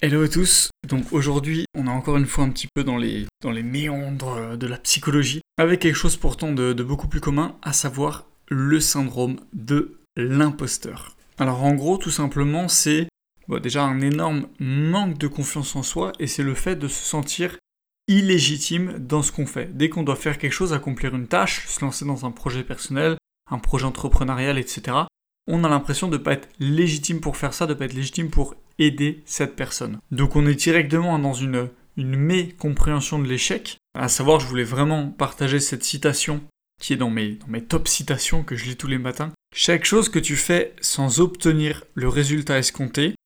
Hello à tous. Donc aujourd'hui, on est encore une fois un petit peu dans les, dans les méandres de la psychologie, avec quelque chose pourtant de, beaucoup plus commun, à savoir le syndrome de l'imposteur. Alors en gros, tout simplement, c'est déjà un énorme manque de confiance en soi, et c'est le fait de se sentir illégitime dans ce qu'on fait. Dès qu'on doit faire quelque chose, accomplir une tâche, se lancer dans un projet personnel, un projet entrepreneurial, etc., on a l'impression de ne pas être légitime pour faire ça, de ne pas être légitime pour aider cette personne. Donc on est directement dans une, mécompréhension de l'échec. À savoir, je voulais vraiment partager cette citation qui est dans mes, dans mes top citations que je lis tous les matins. Chaque chose que tu fais sans obtenir le résultat escompté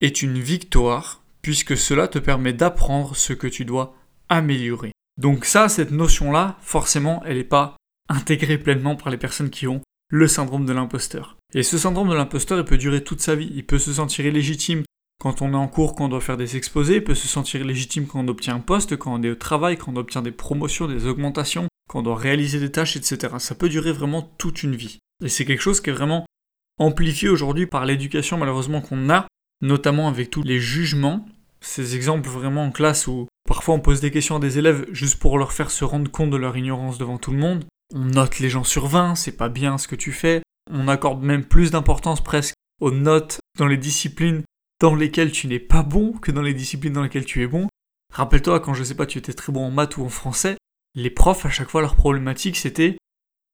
est une victoire puisque cela te permet d'apprendre ce que tu dois améliorer. Donc ça, cette notion-là, forcément, elle n'est pas intégrée pleinement par les personnes qui ont le syndrome de l'imposteur. Et ce syndrome de l'imposteur, il peut durer toute sa vie. Il peut se sentir illégitime quand on est en cours, quand on doit faire des exposés, il peut se sentir légitime quand on obtient un poste, quand on est au travail, quand on obtient des promotions, des augmentations, quand on doit réaliser des tâches, etc. Ça peut durer vraiment toute une vie. Et c'est quelque chose qui est vraiment amplifié aujourd'hui par l'éducation malheureusement qu'on a, notamment avec tous les jugements. Ces exemples vraiment en classe où parfois on pose des questions à des élèves juste pour leur faire se rendre compte de leur ignorance devant tout le monde. On note les gens sur 20, c'est pas bien ce que tu fais. On accorde même plus d'importance presque aux notes dans les disciplines dans lesquelles tu n'es pas bon que dans les disciplines dans lesquelles tu es bon. Rappelle-toi quand je sais pas tu étais très bon en maths ou en français, les profs à chaque fois leur problématique c'était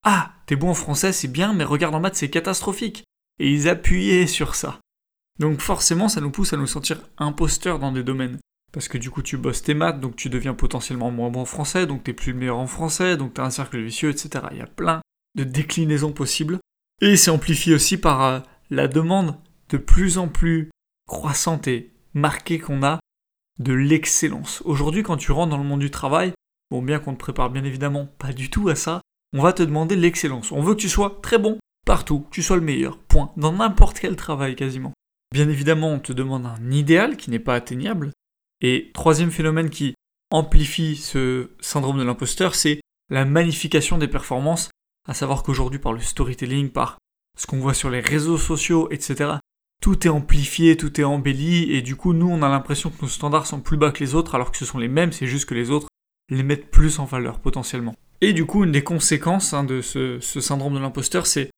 Ah, t'es bon en français c'est bien mais regarde en maths c'est catastrophique. Et ils appuyaient sur ça. Donc forcément ça nous pousse à nous sentir imposteurs dans des domaines. Parce que du coup tu bosses tes maths, donc tu deviens potentiellement moins bon en français, donc t'es plus le meilleur en français, donc t'as un cercle vicieux, etc. Il y a plein de déclinaisons possibles. Et c'est amplifié aussi par euh, la demande de plus en plus croissante et marquée qu'on a de l'excellence. Aujourd'hui, quand tu rentres dans le monde du travail, bon, bien qu'on te prépare bien évidemment pas du tout à ça, on va te demander l'excellence. On veut que tu sois très bon partout, que tu sois le meilleur, point, dans n'importe quel travail quasiment. Bien évidemment, on te demande un idéal qui n'est pas atteignable. Et troisième phénomène qui amplifie ce syndrome de l'imposteur, c'est la magnification des performances, à savoir qu'aujourd'hui par le storytelling, par ce qu'on voit sur les réseaux sociaux, etc., tout est amplifié, tout est embelli, et du coup, nous, on a l'impression que nos standards sont plus bas que les autres, alors que ce sont les mêmes, c'est juste que les autres les mettent plus en valeur potentiellement. Et du coup, une des conséquences hein, de ce, syndrome de l'imposteur, c'est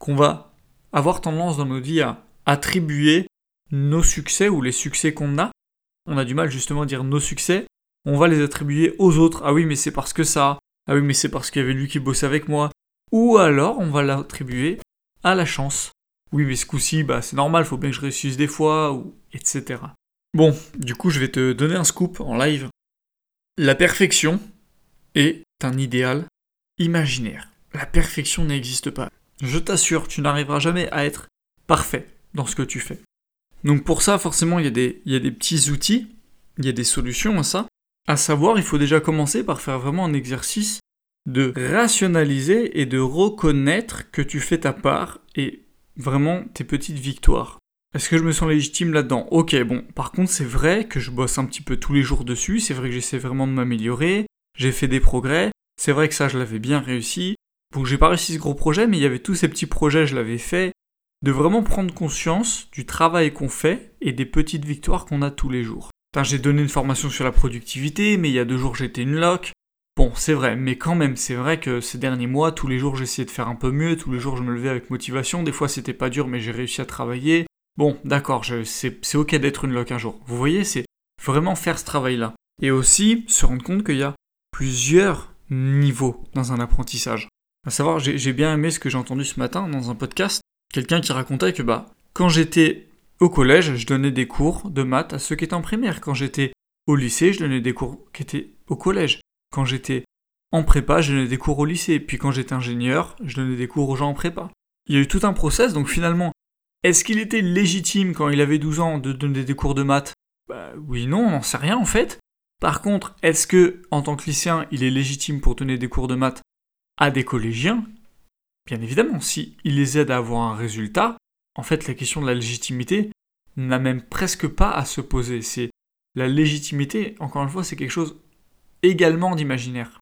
qu'on va avoir tendance dans notre vie à attribuer nos succès ou les succès qu'on a. On a du mal justement à dire nos succès. On va les attribuer aux autres. Ah oui, mais c'est parce que ça. Ah oui, mais c'est parce qu'il y avait lui qui bossait avec moi. Ou alors, on va l'attribuer à la chance oui mais ce coup-ci, bah, c'est normal, faut bien que je réussisse des fois, ou etc. Bon, du coup je vais te donner un scoop en live. La perfection est un idéal imaginaire. La perfection n'existe pas. Je t'assure, tu n'arriveras jamais à être parfait dans ce que tu fais. Donc pour ça, forcément, il y, a des, il y a des petits outils, il y a des solutions à ça. À savoir, il faut déjà commencer par faire vraiment un exercice de rationaliser et de reconnaître que tu fais ta part et vraiment tes petites victoires. Est-ce que je me sens légitime là-dedans? Ok, bon, par contre c'est vrai que je bosse un petit peu tous les jours dessus, c'est vrai que j'essaie vraiment de m'améliorer, j'ai fait des progrès, c'est vrai que ça je l'avais bien réussi. Bon, j'ai pas réussi ce gros projet, mais il y avait tous ces petits projets, je l'avais fait. De vraiment prendre conscience du travail qu'on fait et des petites victoires qu'on a tous les jours. J'ai donné une formation sur la productivité, mais il y a deux jours j'étais une loc. Bon, c'est vrai, mais quand même, c'est vrai que ces derniers mois, tous les jours j'essayais de faire un peu mieux, tous les jours je me levais avec motivation, des fois c'était pas dur mais j'ai réussi à travailler. Bon, d'accord, c'est ok d'être une loc un jour. Vous voyez, c'est vraiment faire ce travail-là. Et aussi se rendre compte qu'il y a plusieurs niveaux dans un apprentissage. À savoir, j'ai bien aimé ce que j'ai entendu ce matin dans un podcast, quelqu'un qui racontait que bah, quand j'étais au collège, je donnais des cours de maths à ceux qui étaient en primaire. Quand j'étais au lycée, je donnais des cours qui étaient au collège. Quand j'étais en prépa, je donnais des cours au lycée. Puis quand j'étais ingénieur, je donnais des cours aux gens en prépa. Il y a eu tout un process, donc finalement, est-ce qu'il était légitime quand il avait 12 ans de donner des cours de maths? Bah oui, non, on n'en sait rien en fait. Par contre, est-ce que, en tant que lycéen, il est légitime pour donner des cours de maths à des collégiens? Bien évidemment, si il les aide à avoir un résultat, en fait, la question de la légitimité n'a même presque pas à se poser. C'est la légitimité, encore une fois, c'est quelque chose également d'imaginaire.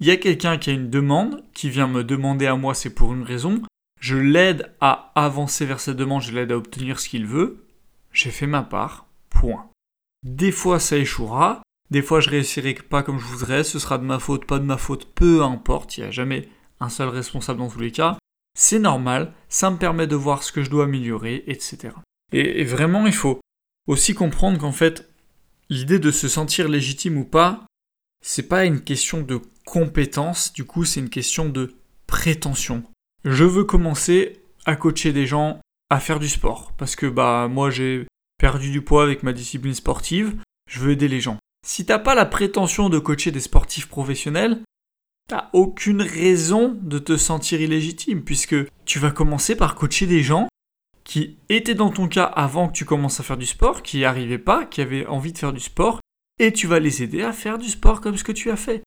Il y a quelqu'un qui a une demande, qui vient me demander à moi c'est pour une raison, je l'aide à avancer vers cette demande, je l'aide à obtenir ce qu'il veut, j'ai fait ma part, point. Des fois ça échouera, des fois je réussirai pas comme je voudrais, ce sera de ma faute, pas de ma faute, peu importe, il n'y a jamais un seul responsable dans tous les cas. C'est normal, ça me permet de voir ce que je dois améliorer, etc. Et, vraiment, il faut aussi comprendre qu'en fait, l'idée de se sentir légitime ou pas, c'est pas une question de compétence, du coup, c'est une question de prétention. Je veux commencer à coacher des gens à faire du sport parce que bah moi j'ai perdu du poids avec ma discipline sportive, je veux aider les gens. Si t'as pas la prétention de coacher des sportifs professionnels, t'as aucune raison de te sentir illégitime puisque tu vas commencer par coacher des gens qui étaient dans ton cas avant que tu commences à faire du sport, qui n'y arrivaient pas, qui avaient envie de faire du sport, et tu vas les aider à faire du sport comme ce que tu as fait.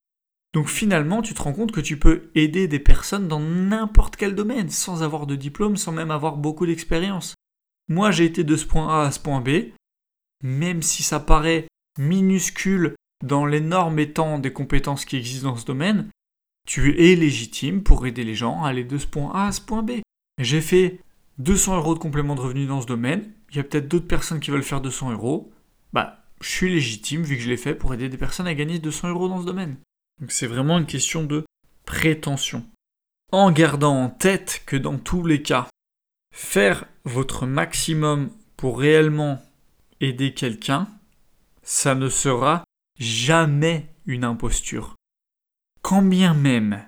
Donc finalement, tu te rends compte que tu peux aider des personnes dans n'importe quel domaine, sans avoir de diplôme, sans même avoir beaucoup d'expérience. Moi, j'ai été de ce point A à ce point B, même si ça paraît minuscule dans l'énorme étang des compétences qui existent dans ce domaine, tu es légitime pour aider les gens à aller de ce point A à ce point B. J'ai fait 200 euros de complément de revenu dans ce domaine, il y a peut-être d'autres personnes qui veulent faire 200 euros, bah, je suis légitime vu que je l'ai fait pour aider des personnes à gagner 200 euros dans ce domaine. Donc c'est vraiment une question de prétention. En gardant en tête que dans tous les cas, faire votre maximum pour réellement aider quelqu'un, ça ne sera jamais une imposture. Quand bien même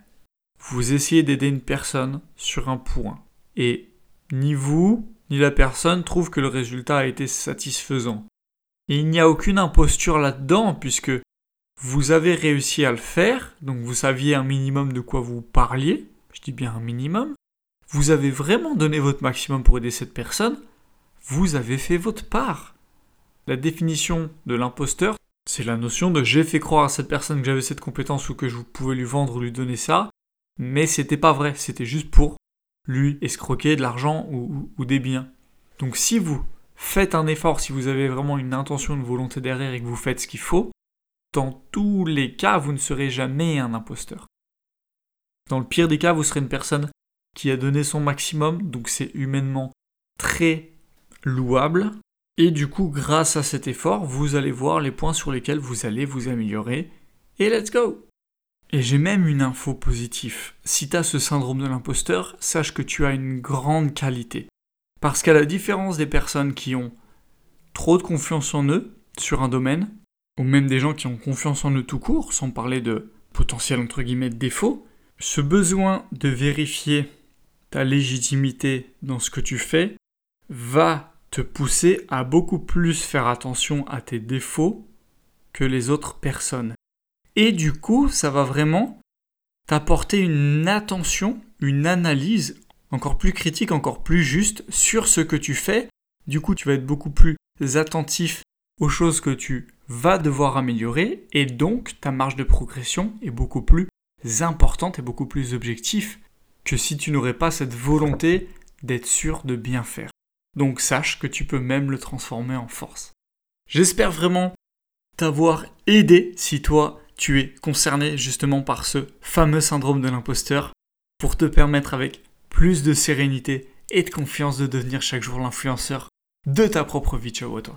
vous essayez d'aider une personne sur un point et ni vous ni la personne trouvent que le résultat a été satisfaisant. Et il n'y a aucune imposture là-dedans puisque vous avez réussi à le faire, donc vous saviez un minimum de quoi vous parliez, je dis bien un minimum, vous avez vraiment donné votre maximum pour aider cette personne, vous avez fait votre part. La définition de l'imposteur, c'est la notion de j'ai fait croire à cette personne que j'avais cette compétence ou que je pouvais lui vendre ou lui donner ça, mais c'était pas vrai, c'était juste pour lui escroquer de l'argent ou, ou, des biens. Donc si vous faites un effort, si vous avez vraiment une intention, une volonté derrière et que vous faites ce qu'il faut, dans tous les cas, vous ne serez jamais un imposteur. Dans le pire des cas, vous serez une personne qui a donné son maximum, donc c'est humainement très louable, et du coup, grâce à cet effort, vous allez voir les points sur lesquels vous allez vous améliorer. Et let's go Et j'ai même une info positive. Si tu as ce syndrome de l'imposteur, sache que tu as une grande qualité. Parce qu'à la différence des personnes qui ont trop de confiance en eux sur un domaine, ou même des gens qui ont confiance en eux tout court, sans parler de potentiel entre guillemets défaut, ce besoin de vérifier ta légitimité dans ce que tu fais va te pousser à beaucoup plus faire attention à tes défauts que les autres personnes. Et du coup, ça va vraiment t'apporter une attention, une analyse encore plus critique, encore plus juste sur ce que tu fais. Du coup, tu vas être beaucoup plus attentif aux choses que tu vas devoir améliorer et donc ta marge de progression est beaucoup plus importante et beaucoup plus objective que si tu n'aurais pas cette volonté d'être sûr de bien faire. Donc sache que tu peux même le transformer en force. J'espère vraiment t'avoir aidé si toi tu es concerné justement par ce fameux syndrome de l'imposteur pour te permettre avec plus de sérénité et de confiance de devenir chaque jour l'influenceur de ta propre vie. Ciao à toi.